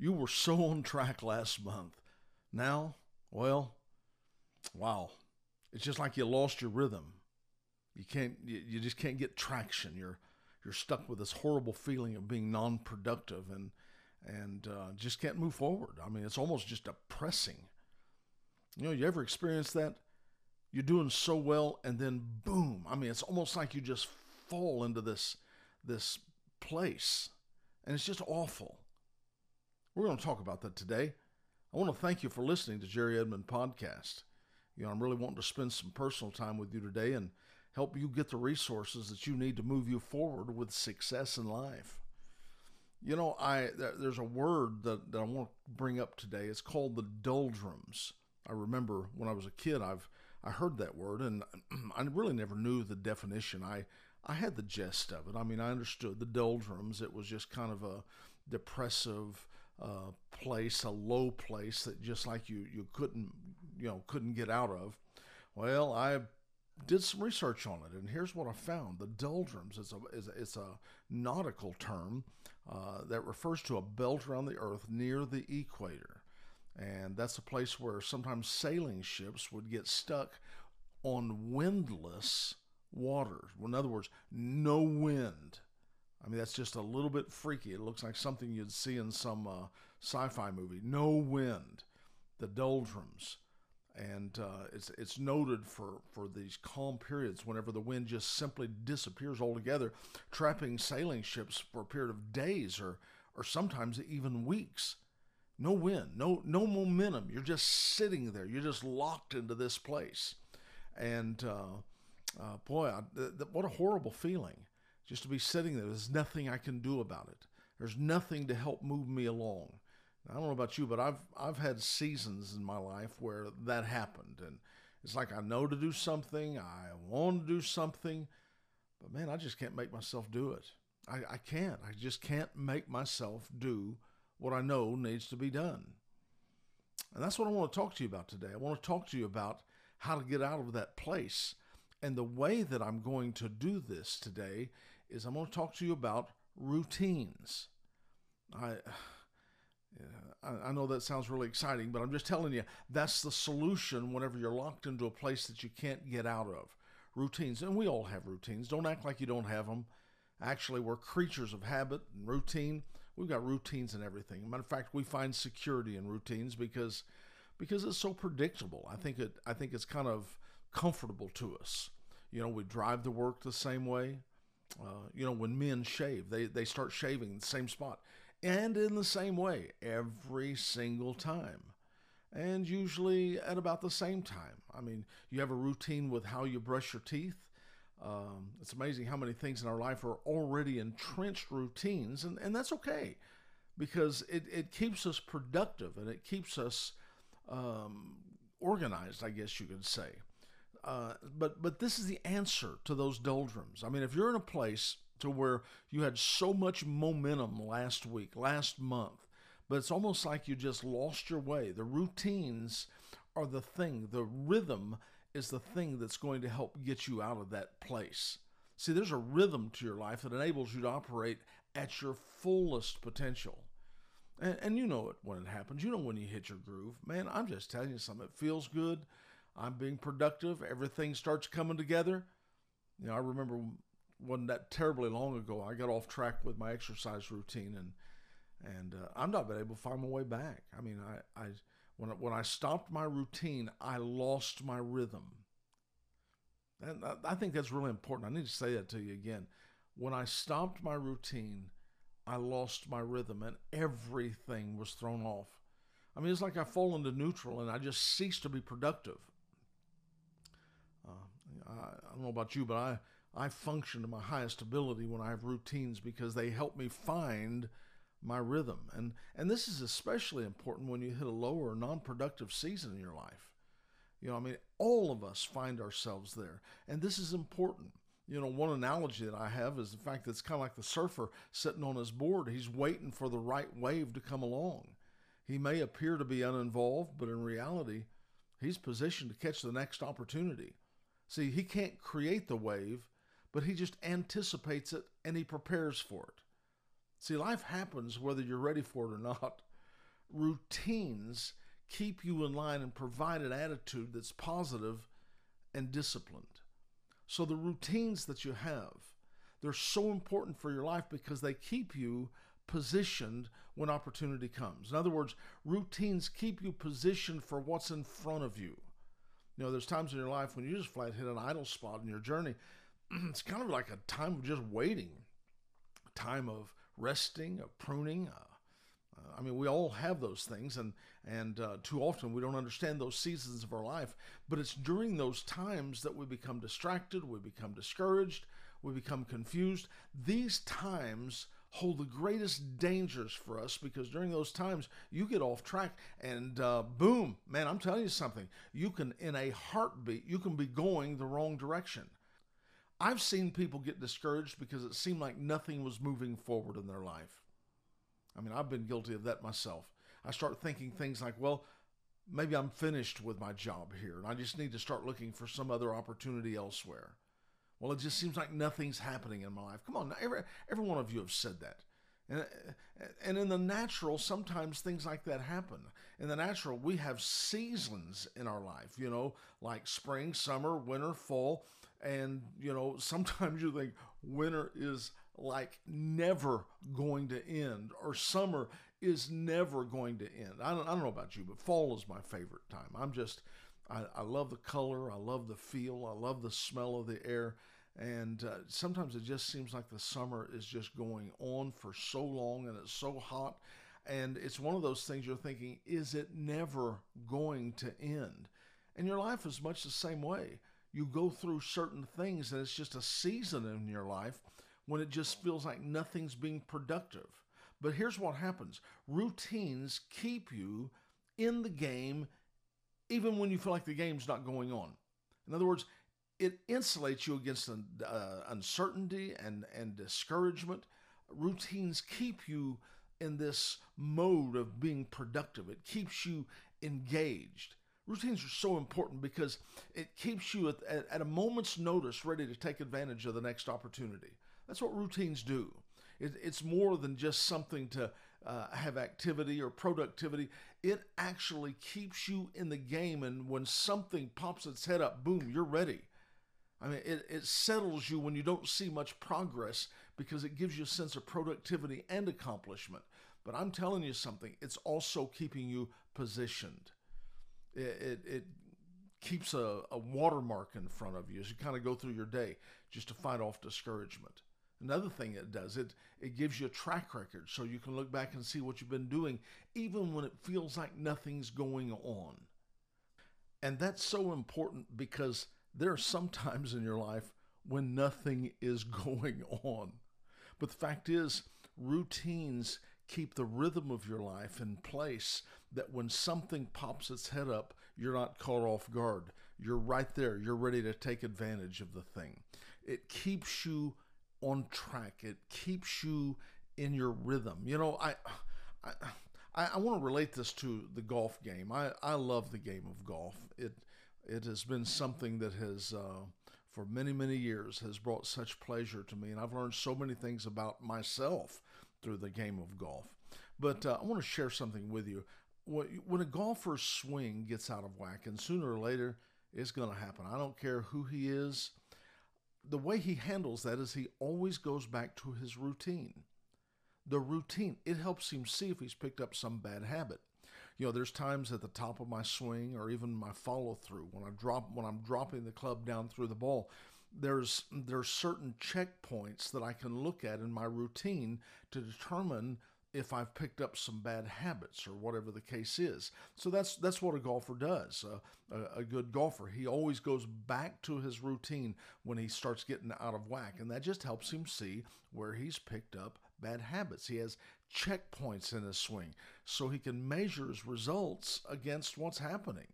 You were so on track last month. Now, well, wow. It's just like you lost your rhythm. You can't you, just can't get traction. You're you're stuck with this horrible feeling of being non-productive and and uh, just can't move forward. I mean, it's almost just depressing. You know, you ever experienced that? You're doing so well, and then boom! I mean, it's almost like you just fall into this this place, and it's just awful. We're going to talk about that today. I want to thank you for listening to Jerry Edmond podcast. You know, I'm really wanting to spend some personal time with you today and help you get the resources that you need to move you forward with success in life. You know, I there's a word that, that I want to bring up today. It's called the doldrums. I remember when I was a kid, I've I heard that word, and I really never knew the definition. I I had the gist of it. I mean, I understood the doldrums. It was just kind of a depressive uh, place, a low place that just like you you couldn't you know couldn't get out of. Well, I did some research on it, and here's what I found: the doldrums is a is a, it's a nautical term uh, that refers to a belt around the Earth near the equator, and that's a place where sometimes sailing ships would get stuck on windless waters. In other words, no wind. I mean, that's just a little bit freaky. It looks like something you'd see in some uh, sci-fi movie. No wind, the doldrums and uh, it's it's noted for for these calm periods whenever the wind just simply disappears altogether, trapping sailing ships for a period of days or or sometimes even weeks. No wind, no no momentum. You're just sitting there. You're just locked into this place, and uh, uh, boy, I, th- th- what a horrible feeling just to be sitting there. There's nothing I can do about it. There's nothing to help move me along. I don't know about you, but I've I've had seasons in my life where that happened, and it's like I know to do something, I want to do something, but man, I just can't make myself do it. I, I can't. I just can't make myself do what I know needs to be done. And that's what I want to talk to you about today. I want to talk to you about how to get out of that place. And the way that I'm going to do this today is I'm going to talk to you about routines. I I know that sounds really exciting, but I'm just telling you that's the solution whenever you're locked into a place that you can't get out of. Routines, and we all have routines. Don't act like you don't have them. Actually, we're creatures of habit and routine. We've got routines and everything. Matter of fact, we find security in routines because because it's so predictable. I think it I think it's kind of comfortable to us. You know, we drive to work the same way. Uh, you know, when men shave, they, they start shaving the same spot and in the same way every single time. And usually at about the same time. I mean, you have a routine with how you brush your teeth. Um, it's amazing how many things in our life are already entrenched routines, and, and that's okay because it, it keeps us productive and it keeps us um, organized, I guess you could say. Uh, but but this is the answer to those doldrums. I mean, if you're in a place to where you had so much momentum last week, last month, but it's almost like you just lost your way. The routines are the thing, the rhythm is the thing that's going to help get you out of that place. See, there's a rhythm to your life that enables you to operate at your fullest potential. And, and you know it when it happens. You know when you hit your groove. Man, I'm just telling you something. It feels good. I'm being productive. Everything starts coming together. You know, I remember wasn't that terribly long ago. I got off track with my exercise routine, and and uh, I'm not been able to find my way back. I mean, I, I when when I stopped my routine, I lost my rhythm. And I, I think that's really important. I need to say that to you again. When I stopped my routine, I lost my rhythm, and everything was thrown off. I mean, it's like I fall into neutral, and I just cease to be productive. Uh, I, don't know about you, but I I function to my highest ability when I have routines because they help me find my rhythm. And and this is especially important when you hit a lower non-productive season in your life. You know, I mean, all of us find ourselves there. And this is important. You know, one analogy that I have is the fact that it's kind of like the surfer sitting on his board. He's waiting for the right wave to come along. He may appear to be uninvolved, but in reality, he's positioned to catch the next opportunity. See, he can't create the wave, but he just anticipates it and he prepares for it. See, life happens whether you're ready for it or not. routines keep you in line and provide an attitude that's positive and disciplined. So the routines that you have, they're so important for your life because they keep you positioned when opportunity comes. In other words, routines keep you positioned for what's in front of you. You know, there's times in your life when you just flat hit an idle spot in your journey. It's kind of like a time of just waiting, a time of resting, of pruning. Uh, uh, I mean, we all have those things, and and uh, too often we don't understand those seasons of our life. But it's during those times that we become distracted, we become discouraged, we become confused. These times hold the greatest dangers for us because during those times you get off track and uh, boom, man, I'm telling you something. You can, in a heartbeat, you can be going the wrong direction. I've seen people get discouraged because it seemed like nothing was moving forward in their life. I mean, I've been guilty of that myself. I start thinking things like, well, maybe I'm finished with my job here and I just need to start looking for some other opportunity elsewhere. Well, it just seems like nothing's happening in my life. Come on, every, every one of you have said that. And, uh, and in the natural, sometimes things like that happen. In the natural, we have seasons in our life, you know, like spring, summer, winter, fall. And, you know, sometimes you think winter is like never going to end, or summer is never going to end. I don't, I don't know about you, but fall is my favorite time. I'm just, I, I love the color, I love the feel, I love the smell of the air. And uh, sometimes it just seems like the summer is just going on for so long and it's so hot. And it's one of those things you're thinking, is it never going to end? And your life is much the same way. You go through certain things and it's just a season in your life when it just feels like nothing's being productive. But here's what happens routines keep you in the game even when you feel like the game's not going on. In other words, it insulates you against uh, uncertainty and, and discouragement. Routines keep you in this mode of being productive, it keeps you engaged. Routines are so important because it keeps you at, at, at, a moment's notice ready to take advantage of the next opportunity. That's what routines do. It, it's more than just something to uh, have activity or productivity. It actually keeps you in the game, and when something pops its head up, boom, you're ready. I mean, it, it settles you when you don't see much progress because it gives you a sense of productivity and accomplishment. But I'm telling you something, it's also keeping you positioned. It, it, it keeps a, a watermark in front of you as you kind of go through your day just to fight off discouragement. Another thing it does, it, it gives you a track record so you can look back and see what you've been doing, even when it feels like nothing's going on. And that's so important because there are some times in your life when nothing is going on. But the fact is, routines keep the rhythm of your life in place that when something pops its head up, you're not caught off guard. You're right there. You're ready to take advantage of the thing. It keeps you on track. It keeps you in your rhythm. You know, I, I, I, want to relate this to the golf game. I, I love the game of golf. It, it has been something that has, uh, for many, many years, has brought such pleasure to me. And I've learned so many things about myself through the game of golf. But uh, I want to share something with you. When a golfer's swing gets out of whack, and sooner or later it's going to happen, I don't care who he is, the way he handles that is he always goes back to his routine. The routine, it helps him see if he's picked up some bad habit. You know, there's times at the top of my swing or even my follow through when I drop when I'm dropping the club down through the ball, there's there's certain checkpoints that I can look at in my routine to determine if I've picked up some bad habits or whatever the case is. So that's that's what a golfer does. Uh, a, a, good golfer, he always goes back to his routine when he starts getting out of whack, and that just helps him see where he's picked up bad habits. He has checkpoints in his swing, so he can measure his results against what's happening.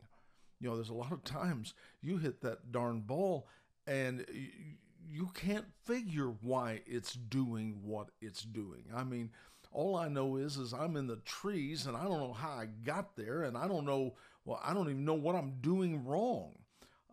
You know, there's a lot of times you hit that darn ball and. You, you can't figure why it's doing what it's doing. I mean, all I know is is I'm in the trees and I don't know how I got there and I don't know well I don't even know what I'm doing wrong.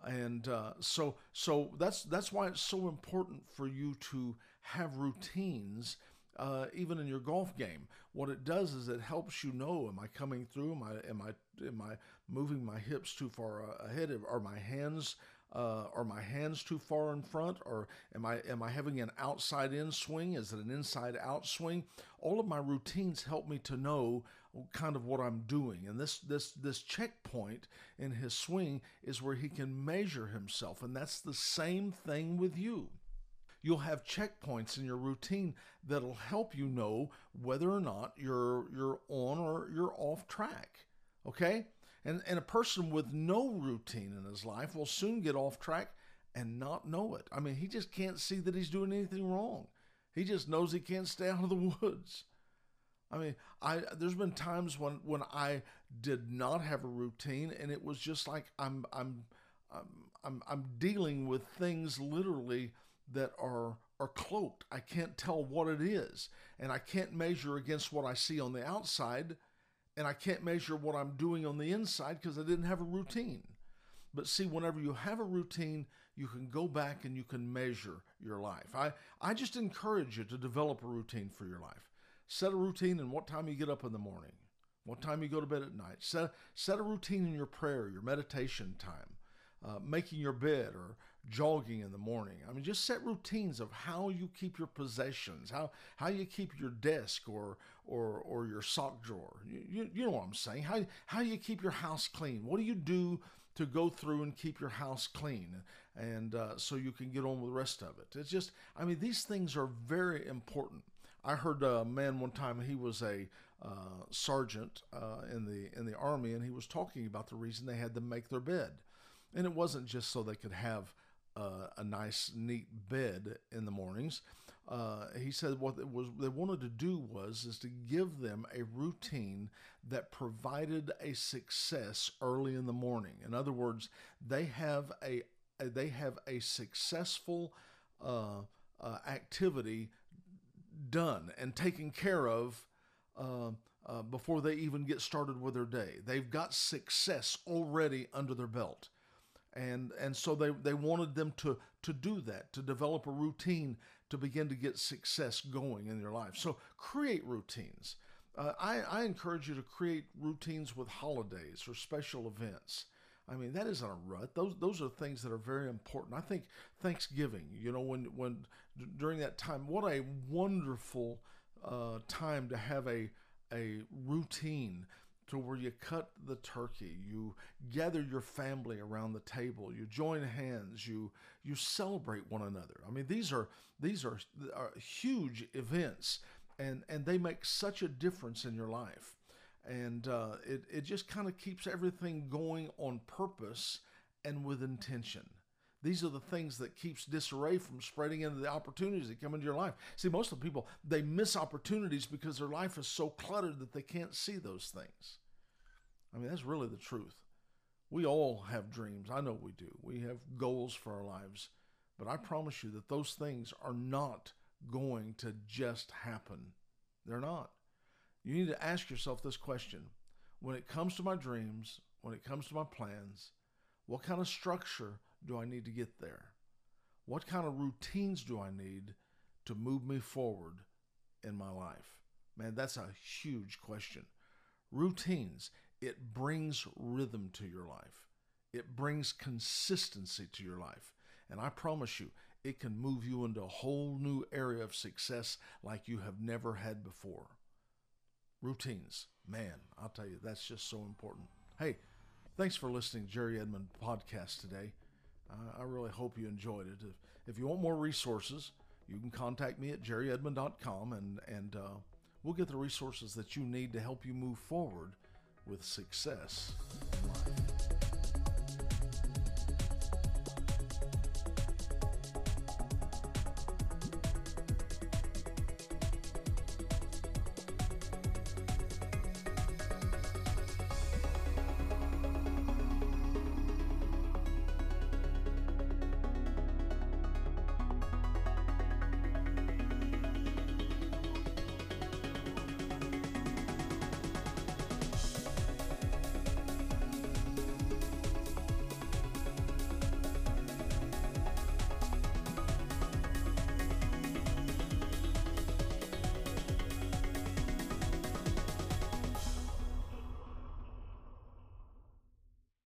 And uh, so so that's that's why it's so important for you to have routines uh, even in your golf game. What it does is it helps you know: Am I coming through? Am I am I am I moving my hips too far ahead? Are my hands uh, are my hands too far in front, or am I am I having an outside in swing? Is it an inside out swing? All of my routines help me to know kind of what I'm doing, and this this this checkpoint in his swing is where he can measure himself, and that's the same thing with you you'll have checkpoints in your routine that'll help you know whether or not you're you're on or you're off track. Okay? And and a person with no routine in his life will soon get off track and not know it. I mean, he just can't see that he's doing anything wrong. He just knows he can't stay out of the woods. I mean, I there's been times when when I did not have a routine and it was just like I'm I'm I'm I'm, I'm dealing with things literally that are are cloaked. I can't tell what it is, and I can't measure against what I see on the outside, and I can't measure what I'm doing on the inside because I didn't have a routine. But see, whenever you have a routine, you can go back and you can measure your life. I, I just encourage you to develop a routine for your life. Set a routine in what time you get up in the morning, what time you go to bed at night. Set, set a routine in your prayer, your meditation time, uh, making your bed or jogging in the morning. I mean, just set routines of how you keep your possessions, how how you keep your desk or or or your sock drawer. You, you, you know what I'm saying? How how do you keep your house clean? What do you do to go through and keep your house clean, and uh, so you can get on with the rest of it? It's just, I mean, these things are very important. I heard a man one time. He was a uh, sergeant uh, in the in the army, and he was talking about the reason they had to make their bed, and it wasn't just so they could have uh, a nice, neat bed in the mornings. Uh, he said what it was they wanted to do was is to give them a routine that provided a success early in the morning. In other words, they have a, they have a successful uh, uh activity done and taken care of. Uh, uh, before they even get started with their day, they've got success already under their belt and and so they they wanted them to to do that to develop a routine to begin to get success going in your life so create routines uh, I, I encourage you to create routines with holidays or special events I mean that isn't a rut. Those those are things that are very important. I think Thanksgiving, you know, when when during that time, what a wonderful uh, time to have a a routine to where you cut the turkey, you gather your family around the table, you join hands, you you celebrate one another. I mean, these are these are, are huge events, and and they make such a difference in your life, and uh, it it just kind of keeps everything going on purpose and with intention. These are the things that keeps disarray from spreading into the opportunities that come into your life. See, most of the people, they miss opportunities because their life is so cluttered that they can't see those things. I mean, that's really the truth. We all have dreams. I know we do. We have goals for our lives. But I promise you that those things are not going to just happen. They're not. You need to ask yourself this question when it comes to my dreams, when it comes to my plans, what kind of structure do I need to get there? What kind of routines do I need to move me forward in my life? Man, that's a huge question. Routines, it brings rhythm to your life, it brings consistency to your life. And I promise you, it can move you into a whole new area of success like you have never had before. Routines, man, I'll tell you, that's just so important. Hey, thanks for listening Jerry Edmond podcast today. Uh, I really hope you enjoyed it. If, if you want more resources, you can contact me at jerryedmond.com and, and uh, we'll get the resources that you need to help you move forward with success.